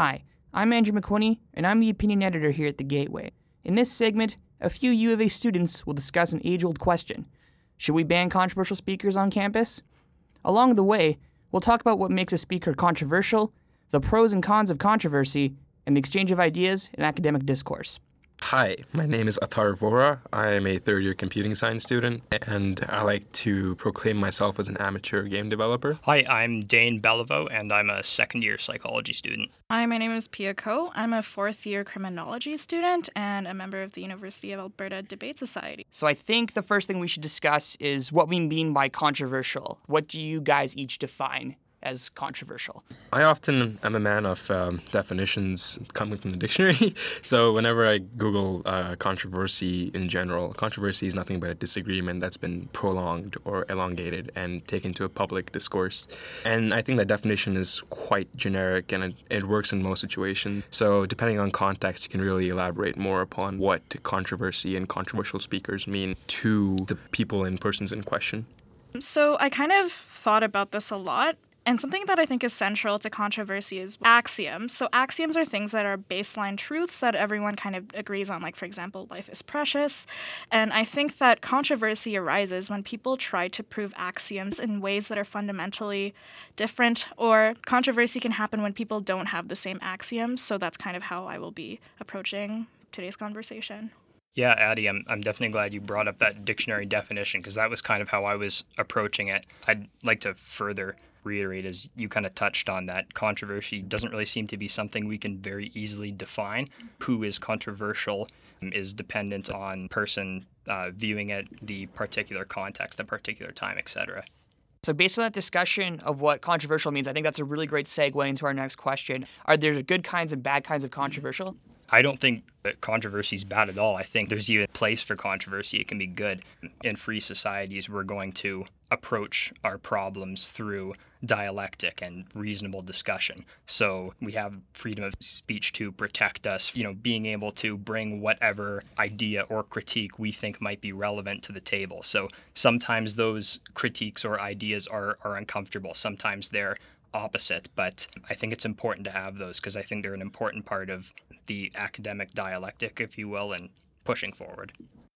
Hi, I'm Andrew McWhinney, and I'm the opinion editor here at The Gateway. In this segment, a few U of A students will discuss an age old question Should we ban controversial speakers on campus? Along the way, we'll talk about what makes a speaker controversial, the pros and cons of controversy, and the exchange of ideas in academic discourse. Hi, my name is Atar Vora. I am a third year computing science student, and I like to proclaim myself as an amateur game developer. Hi, I'm Dane Beliveau, and I'm a second year psychology student. Hi, my name is Pia Ko. I'm a fourth year criminology student and a member of the University of Alberta Debate Society. So I think the first thing we should discuss is what we mean by controversial. What do you guys each define as controversial? I often am a man of um, definitions coming from the dictionary. so whenever I Google uh, controversy in general, controversy is nothing but a disagreement that's been prolonged or elongated and taken to a public discourse. And I think that definition is quite generic and it, it works in most situations. So depending on context, you can really elaborate more upon what controversy and controversial speakers mean to the people and persons in question. So I kind of thought about this a lot and something that I think is central to controversy is axioms. So, axioms are things that are baseline truths that everyone kind of agrees on, like, for example, life is precious. And I think that controversy arises when people try to prove axioms in ways that are fundamentally different, or controversy can happen when people don't have the same axioms. So, that's kind of how I will be approaching today's conversation. Yeah, Addie, I'm, I'm definitely glad you brought up that dictionary definition because that was kind of how I was approaching it. I'd like to further reiterate as you kind of touched on that controversy doesn't really seem to be something we can very easily define. Who is controversial is dependent on person uh, viewing it, the particular context, the particular time, etc. So, based on that discussion of what controversial means, I think that's a really great segue into our next question. Are there good kinds and bad kinds of controversial? I don't think that controversy is bad at all. I think there's even a place for controversy. It can be good. In free societies, we're going to approach our problems through dialectic and reasonable discussion. So we have freedom of speech to protect us, you know, being able to bring whatever idea or critique we think might be relevant to the table. So sometimes those critiques or ideas are, are uncomfortable. Sometimes they're opposite, but I think it's important to have those because I think they're an important part of the academic dialectic, if you will, and pushing forward.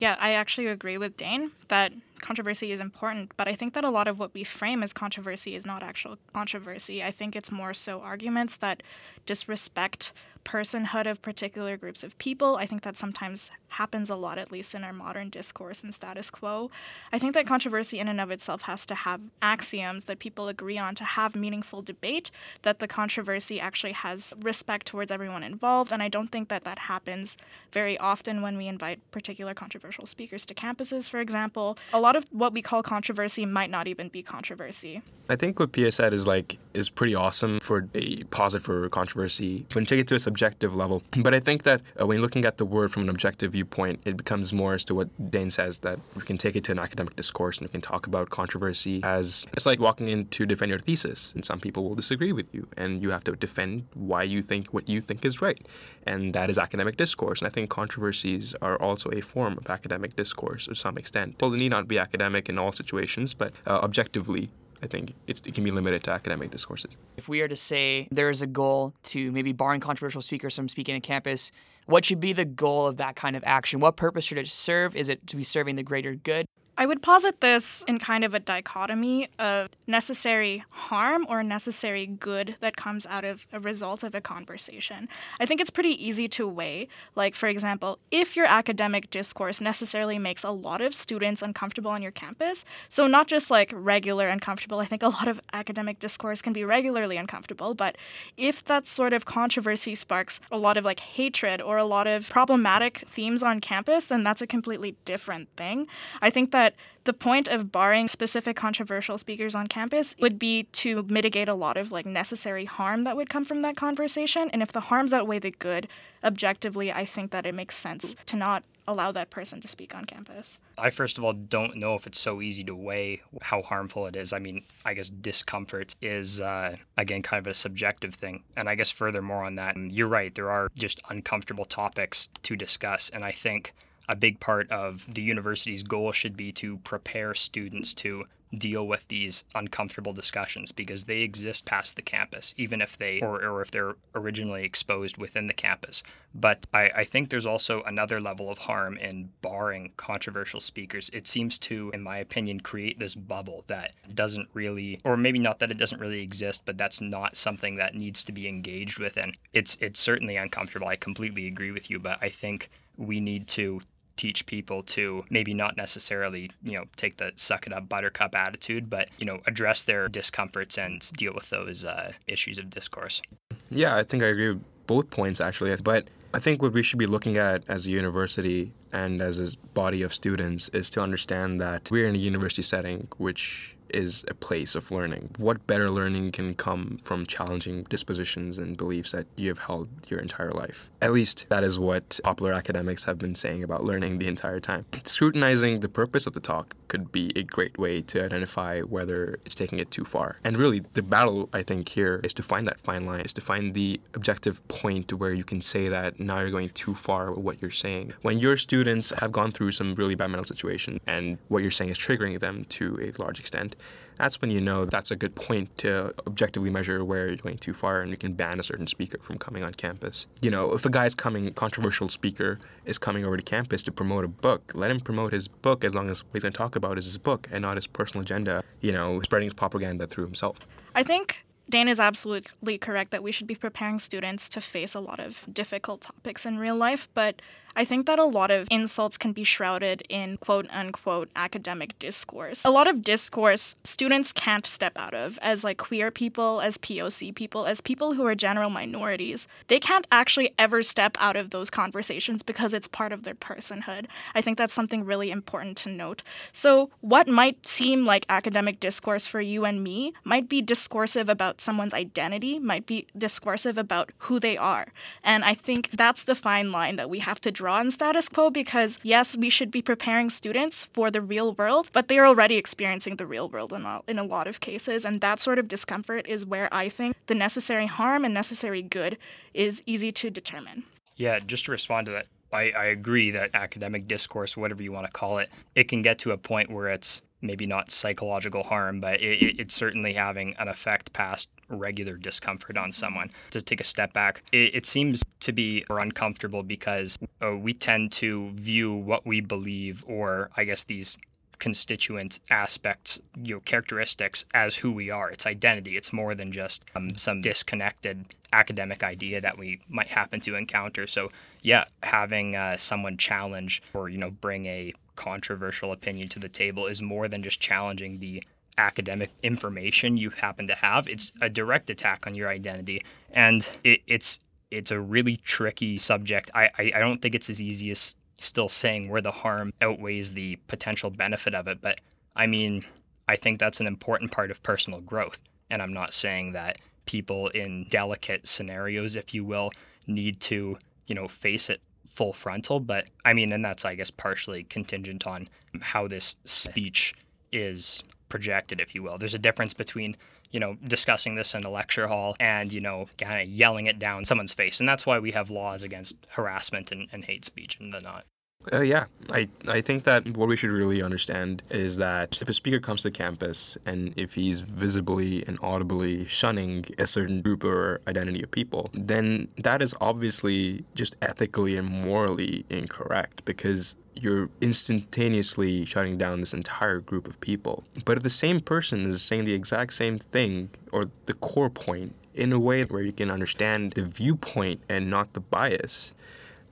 Yeah, I actually agree with Dane that controversy is important, but I think that a lot of what we frame as controversy is not actual controversy. I think it's more so arguments that disrespect personhood of particular groups of people. I think that sometimes happens a lot, at least in our modern discourse and status quo. I think that controversy in and of itself has to have axioms that people agree on to have meaningful debate, that the controversy actually has respect towards everyone involved. And I don't think that that happens very often when we invite particular controversial speakers to campuses, for example. A lot of what we call controversy might not even be controversy. I think what Pia said is like is pretty awesome for a posit for controversy when you take it to a subjective level. But I think that uh, when looking at the word from an objective viewpoint, it becomes more as to what Dane says that we can take it to an academic discourse and we can talk about controversy as it's like walking in to defend your thesis, and some people will disagree with you, and you have to defend why you think what you think is right, and that is academic discourse. And I think controversies are also a form of academic discourse to some extent. Well, it need not be academic in all situations, but uh, objectively I think it can be limited to academic discourses. If we are to say there is a goal to maybe barring controversial speakers from speaking at campus, what should be the goal of that kind of action? What purpose should it serve? Is it to be serving the greater good? I would posit this in kind of a dichotomy of necessary harm or necessary good that comes out of a result of a conversation. I think it's pretty easy to weigh. Like, for example, if your academic discourse necessarily makes a lot of students uncomfortable on your campus, so not just like regular uncomfortable, I think a lot of academic discourse can be regularly uncomfortable, but if that sort of controversy sparks a lot of like hatred or a lot of problematic themes on campus, then that's a completely different thing. I think that that the point of barring specific controversial speakers on campus would be to mitigate a lot of like necessary harm that would come from that conversation. And if the harms outweigh the good, objectively, I think that it makes sense to not allow that person to speak on campus. I first of all don't know if it's so easy to weigh how harmful it is. I mean, I guess discomfort is uh, again kind of a subjective thing, and I guess furthermore on that, you're right. There are just uncomfortable topics to discuss, and I think a big part of the university's goal should be to prepare students to deal with these uncomfortable discussions because they exist past the campus, even if they or, or if they're originally exposed within the campus. But I, I think there's also another level of harm in barring controversial speakers. It seems to, in my opinion, create this bubble that doesn't really, or maybe not that it doesn't really exist, but that's not something that needs to be engaged with. And it's it's certainly uncomfortable. I completely agree with you, but I think we need to teach people to maybe not necessarily, you know, take the suck it up buttercup attitude, but, you know, address their discomforts and deal with those uh, issues of discourse. Yeah, I think I agree with both points actually. But I think what we should be looking at as a university and as a body of students is to understand that we're in a university setting which is a place of learning. What better learning can come from challenging dispositions and beliefs that you have held your entire life? At least that is what popular academics have been saying about learning the entire time. Scrutinizing the purpose of the talk could be a great way to identify whether it's taking it too far. And really, the battle, I think, here is to find that fine line, is to find the objective point where you can say that now you're going too far with what you're saying. When your students have gone through some really bad mental situation and what you're saying is triggering them to a large extent, that's when you know that's a good point to objectively measure where you're going too far and you can ban a certain speaker from coming on campus. You know, if a guy's coming, controversial speaker is coming over to campus to promote a book, let him promote his book as long as what he's going to talk about is his book and not his personal agenda, you know, spreading his propaganda through himself. I think Dan is absolutely correct that we should be preparing students to face a lot of difficult topics in real life, but I think that a lot of insults can be shrouded in quote unquote academic discourse. A lot of discourse students can't step out of as like queer people, as POC people, as people who are general minorities. They can't actually ever step out of those conversations because it's part of their personhood. I think that's something really important to note. So, what might seem like academic discourse for you and me might be discursive about someone's identity, might be discursive about who they are. And I think that's the fine line that we have to draw in status quo because, yes, we should be preparing students for the real world, but they are already experiencing the real world in a, in a lot of cases. And that sort of discomfort is where I think the necessary harm and necessary good is easy to determine. Yeah, just to respond to that, I, I agree that academic discourse, whatever you want to call it, it can get to a point where it's maybe not psychological harm, but it, it's certainly having an effect past regular discomfort on someone. To take a step back, it, it seems to be or uncomfortable because uh, we tend to view what we believe, or I guess these constituent aspects, you know, characteristics as who we are. It's identity. It's more than just um, some disconnected academic idea that we might happen to encounter. So, yeah, having uh, someone challenge or you know bring a controversial opinion to the table is more than just challenging the academic information you happen to have. It's a direct attack on your identity, and it, it's it's a really tricky subject. I, I, I don't think it's as easy as still saying where the harm outweighs the potential benefit of it. But I mean, I think that's an important part of personal growth. And I'm not saying that people in delicate scenarios, if you will, need to, you know, face it full frontal. But I mean, and that's, I guess, partially contingent on how this speech is projected, if you will. There's a difference between you know, discussing this in a lecture hall and, you know, kind of yelling it down someone's face. And that's why we have laws against harassment and, and hate speech and whatnot. Uh, yeah, I, I think that what we should really understand is that if a speaker comes to campus and if he's visibly and audibly shunning a certain group or identity of people, then that is obviously just ethically and morally incorrect because you're instantaneously shutting down this entire group of people. But if the same person is saying the exact same thing or the core point in a way where you can understand the viewpoint and not the bias,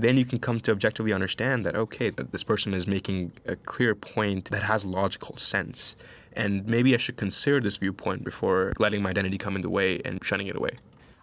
then you can come to objectively understand that, okay, that this person is making a clear point that has logical sense. And maybe I should consider this viewpoint before letting my identity come in the way and shunning it away.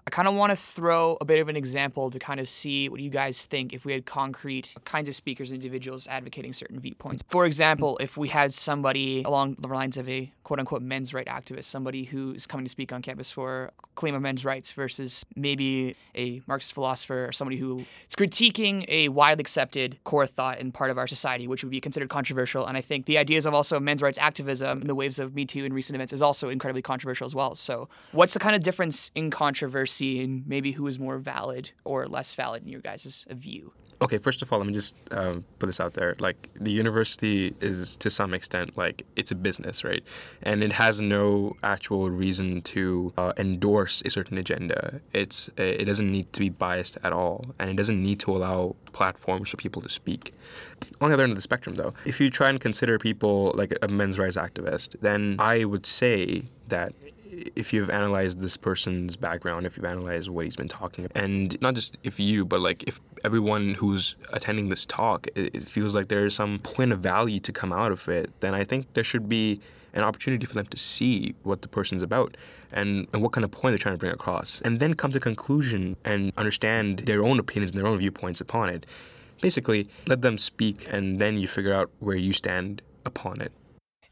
I kind of want to throw a bit of an example to kind of see what you guys think if we had concrete kinds of speakers and individuals advocating certain viewpoints. For example, if we had somebody along the lines of a quote unquote men's right activist, somebody who's coming to speak on campus for claim of men's rights versus maybe a Marxist philosopher or somebody who is critiquing a widely accepted core thought in part of our society, which would be considered controversial. And I think the ideas of also men's rights activism in the waves of Me Too in recent events is also incredibly controversial as well. So, what's the kind of difference in controversy? Controversy and maybe who is more valid or less valid in your guys' view? Okay, first of all, let me just um, put this out there. Like, the university is to some extent like it's a business, right? And it has no actual reason to uh, endorse a certain agenda. It's it doesn't need to be biased at all, and it doesn't need to allow platforms for people to speak. On the other end of the spectrum, though, if you try and consider people like a men's rights activist, then I would say that if you've analyzed this person's background, if you've analyzed what he's been talking about, and not just if you, but like if everyone who's attending this talk, it, it feels like there's some point of value to come out of it, then I think there should be an opportunity for them to see what the person's about and, and what kind of point they're trying to bring across, and then come to conclusion and understand their own opinions and their own viewpoints upon it. Basically, let them speak, and then you figure out where you stand upon it.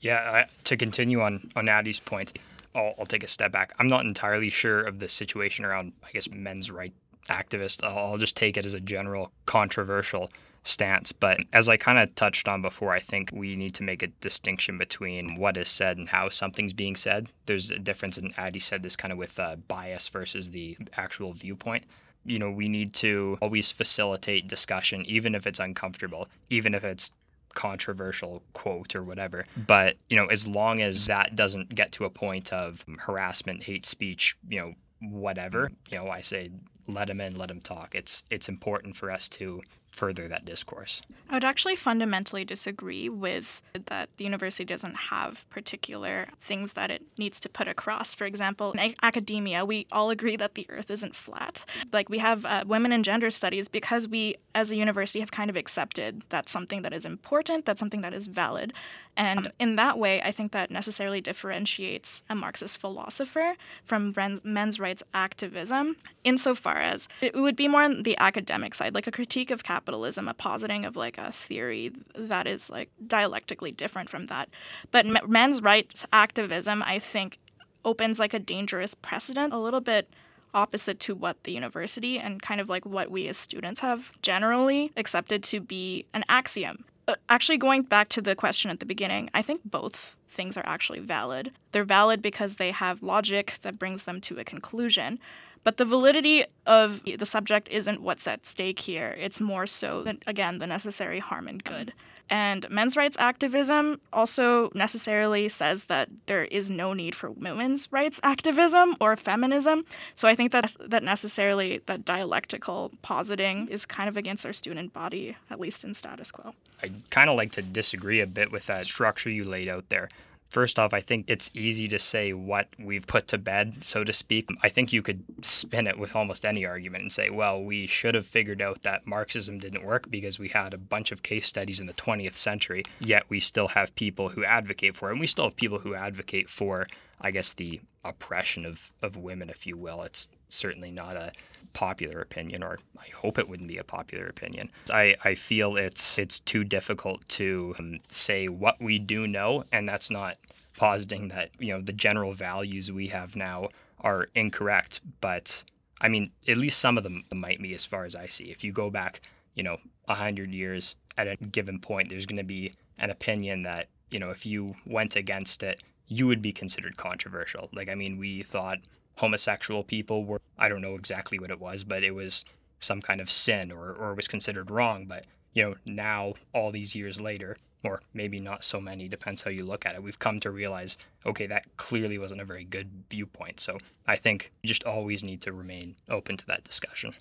Yeah, I, to continue on on Addy's point, I'll, I'll take a step back. I'm not entirely sure of the situation around, I guess, men's right activists. I'll, I'll just take it as a general controversial stance. But as I kind of touched on before, I think we need to make a distinction between what is said and how something's being said. There's a difference, and Addy said this kind of with uh, bias versus the actual viewpoint. You know, we need to always facilitate discussion, even if it's uncomfortable, even if it's controversial quote or whatever. But, you know, as long as that doesn't get to a point of harassment, hate speech, you know, whatever, you know, I say let him in, let him talk. It's it's important for us to further that discourse. I would actually fundamentally disagree with that the university doesn't have particular things that it needs to put across. For example, in academia, we all agree that the earth isn't flat. Like we have uh, women and gender studies because we, as a university, have kind of accepted that's something that is important, that's something that is valid. And in that way, I think that necessarily differentiates a Marxist philosopher from men's rights activism, insofar as it would be more on the academic side, like a critique of capitalism, a positing of like a theory that is like dialectically different from that. But men's rights activism, I think, opens like a dangerous precedent, a little bit opposite to what the university and kind of like what we as students have generally accepted to be an axiom uh, actually going back to the question at the beginning, I think both things are actually valid. They're valid because they have logic that brings them to a conclusion. But the validity of the subject isn't what's at stake here. It's more so, than, again, the necessary harm and good. And men's rights activism also necessarily says that there is no need for women's rights activism or feminism. So I think that that necessarily that dialectical positing is kind of against our student body, at least in status quo. I kind of like to disagree a bit with that structure you laid out there. First off, I think it's easy to say what we've put to bed, so to speak. I think you could spin it with almost any argument and say, well, we should have figured out that Marxism didn't work because we had a bunch of case studies in the 20th century, yet we still have people who advocate for it. And we still have people who advocate for, I guess, the oppression of, of women, if you will. It's certainly not a popular opinion, or I hope it wouldn't be a popular opinion. I, I feel it's it's too difficult to um, say what we do know, and that's not positing that you know the general values we have now are incorrect. But I mean, at least some of them might be, as far as I see. If you go back, you know, hundred years at a given point, there's going to be an opinion that you know if you went against it, you would be considered controversial. Like I mean, we thought homosexual people were, I don't know exactly what it was, but it was some kind of sin or, or was considered wrong. But, you know, now, all these years later, or maybe not so many, depends how you look at it, we've come to realize, okay, that clearly wasn't a very good viewpoint. So I think you just always need to remain open to that discussion.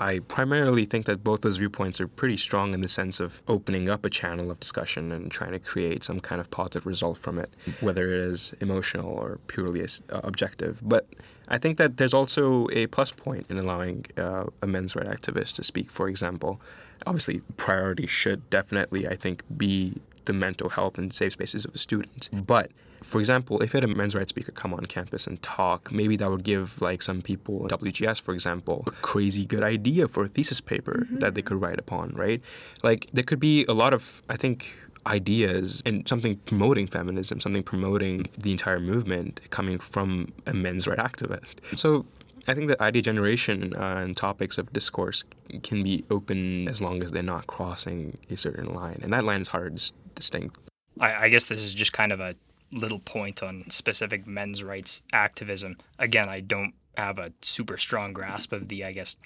I primarily think that both those viewpoints are pretty strong in the sense of opening up a channel of discussion and trying to create some kind of positive result from it, whether it is emotional or purely uh, objective. But I think that there's also a plus point in allowing uh, a men's rights activist to speak, for example. Obviously, priority should definitely, I think, be the mental health and safe spaces of the students. But for example, if you had a men's rights speaker come on campus and talk, maybe that would give like some people, WGS for example, a crazy good idea for a thesis paper mm-hmm. that they could write upon, right? Like there could be a lot of, I think, ideas and something promoting feminism, something promoting the entire movement coming from a men's rights activist. So I think that idea generation uh, and topics of discourse can be open as long as they're not crossing a certain line, and that line is hard distinct. I, I guess this is just kind of a little point on specific men's rights activism. Again, I don't have a super strong grasp of the, I guess,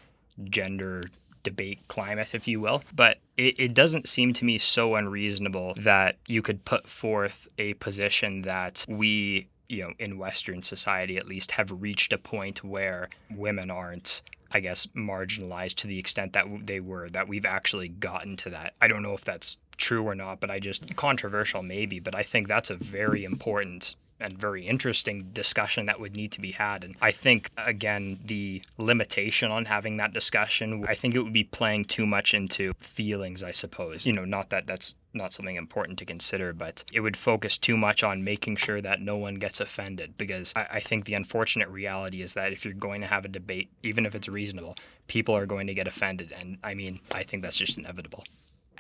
gender debate climate, if you will. But it, it doesn't seem to me so unreasonable that you could put forth a position that we, you know, in Western society at least, have reached a point where women aren't I guess, marginalized to the extent that they were, that we've actually gotten to that. I don't know if that's true or not, but I just, controversial maybe, but I think that's a very important and very interesting discussion that would need to be had. And I think, again, the limitation on having that discussion, I think it would be playing too much into feelings, I suppose. You know, not that that's not something important to consider, but it would focus too much on making sure that no one gets offended. Because I, I think the unfortunate reality is that if you're going to have a debate, even if it's reasonable, people are going to get offended. And I mean, I think that's just inevitable.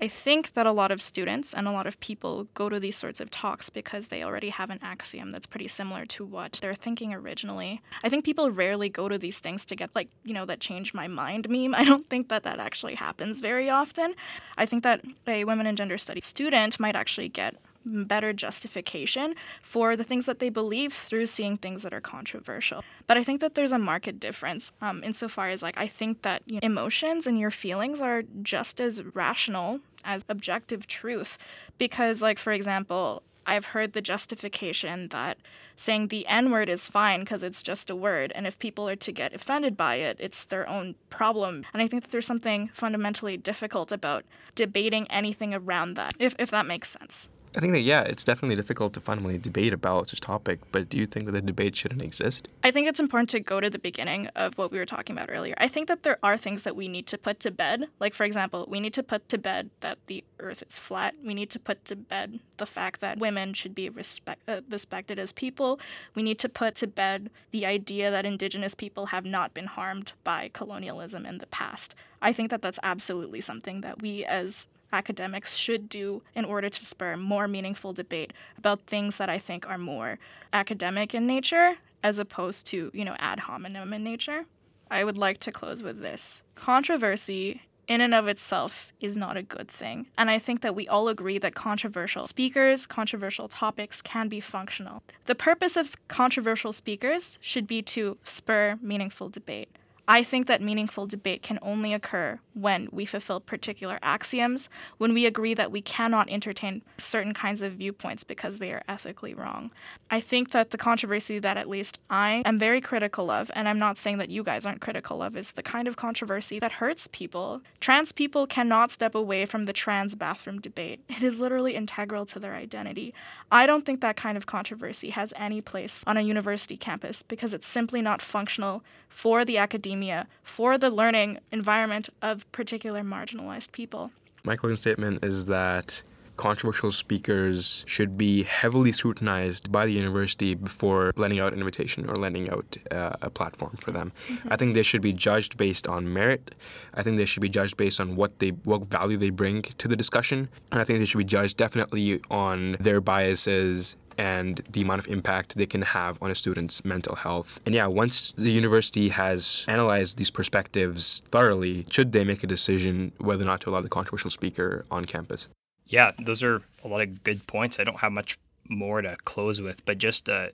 I think that a lot of students and a lot of people go to these sorts of talks because they already have an axiom that's pretty similar to what they're thinking originally. I think people rarely go to these things to get, like, you know, that change my mind meme. I don't think that that actually happens very often. I think that a women and gender studies student might actually get better justification for the things that they believe through seeing things that are controversial. But I think that there's a market difference um, insofar as like I think that you know, emotions and your feelings are just as rational as objective truth, because like for example. I've heard the justification that saying the N word is fine because it's just a word, and if people are to get offended by it, it's their own problem. And I think that there's something fundamentally difficult about debating anything around that, if, if that makes sense. I think that yeah, it's definitely difficult to fundamentally debate about this topic. But do you think that the debate shouldn't exist? I think it's important to go to the beginning of what we were talking about earlier. I think that there are things that we need to put to bed. Like for example, we need to put to bed that the Earth is flat. We need to put to bed the fact that women should be respect, uh, respected as people. We need to put to bed the idea that Indigenous people have not been harmed by colonialism in the past. I think that that's absolutely something that we as academics should do in order to spur more meaningful debate about things that I think are more academic in nature as opposed to, you know, ad hominem in nature. I would like to close with this. Controversy in and of itself is not a good thing. And I think that we all agree that controversial speakers, controversial topics can be functional. The purpose of controversial speakers should be to spur meaningful debate. I think that meaningful debate can only occur when we fulfill particular axioms, when we agree that we cannot entertain certain kinds of viewpoints because they are ethically wrong. I think that the controversy that at least I am very critical of, and I'm not saying that you guys aren't critical of, is the kind of controversy that hurts people. Trans people cannot step away from the trans bathroom debate, it is literally integral to their identity. I don't think that kind of controversy has any place on a university campus because it's simply not functional for the academia, for the learning environment of particular marginalized people. My closing statement is that controversial speakers should be heavily scrutinized by the university before lending out an invitation or lending out uh, a platform for them. Mm-hmm. I think they should be judged based on merit. I think they should be judged based on what they what value they bring to the discussion. And I think they should be judged definitely on their biases and the amount of impact they can have on a student's mental health. And yeah, once the university has analyzed these perspectives thoroughly, should they make a decision whether or not to allow the controversial speaker on campus? Yeah, those are a lot of good points. I don't have much more to close with, but just a,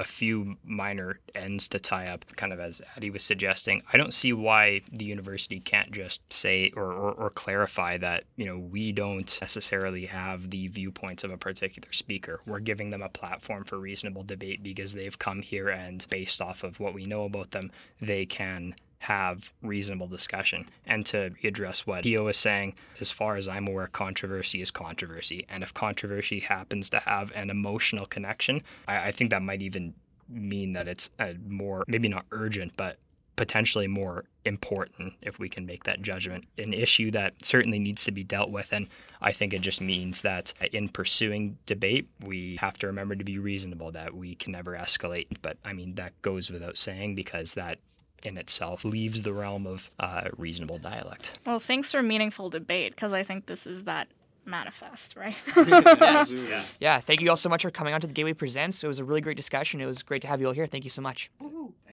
a few minor ends to tie up, kind of as Addie was suggesting. I don't see why the university can't just say or, or, or, clarify that, you know, we don't necessarily have the viewpoints of a particular speaker. We're giving them a platform for reasonable debate because they've come here and based off of what we know about them, they can have reasonable discussion. And to address what Theo was saying, as far as I'm aware, controversy is controversy. And if controversy happens to have an emotional connection, I, I think that might even mean that it's a more, maybe not urgent, but potentially more important if we can make that judgment. An issue that certainly needs to be dealt with. And I think it just means that in pursuing debate, we have to remember to be reasonable, that we can never escalate. But I mean, that goes without saying because that in itself leaves the realm of uh, reasonable dialect. Well, thanks for meaningful debate because I think this is that manifest, right? yes. yeah. yeah. Thank you all so much for coming on to the Gateway Presents. It was a really great discussion. It was great to have you all here. Thank you so much.